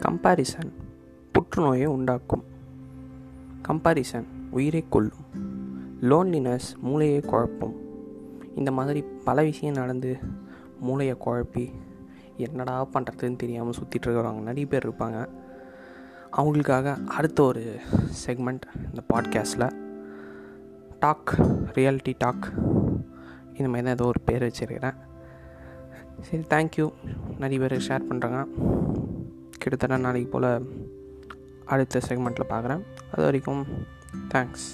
Comparison புற்றுநோயை உண்டாக்கும். Comparison உயிரை கொல்லும். லோன்லினஸ் மூளையை குழப்பும். இந்த மாதிரி பல விஷயம் நடந்து மூளையை குழப்பி என்னடா பண்ணுறதுன்னு தெரியாமல் சுற்றிட்டு இருக்கிறவங்க நிறைய பேர் இருப்பாங்க. அவங்களுக்காக அடுத்த ஒரு செக்மெண்ட் இந்த பாட்காஸ்ட்டில் டாக் ரியாலிட்டி டாக் இந்த மாதிரி தான் ஏதோ ஒரு பேர் வச்சுருக்கிறேன். சரி தேங்க்யூ நிறைய பேர் ஷேர் பண்ணுறாங்க கிட்டத்தட்ட நாளைக்கு போல் அடுத்த செக்மெண்ட்டில் பார்க்குறேன். அது வரைக்கும் தேங்க்ஸ்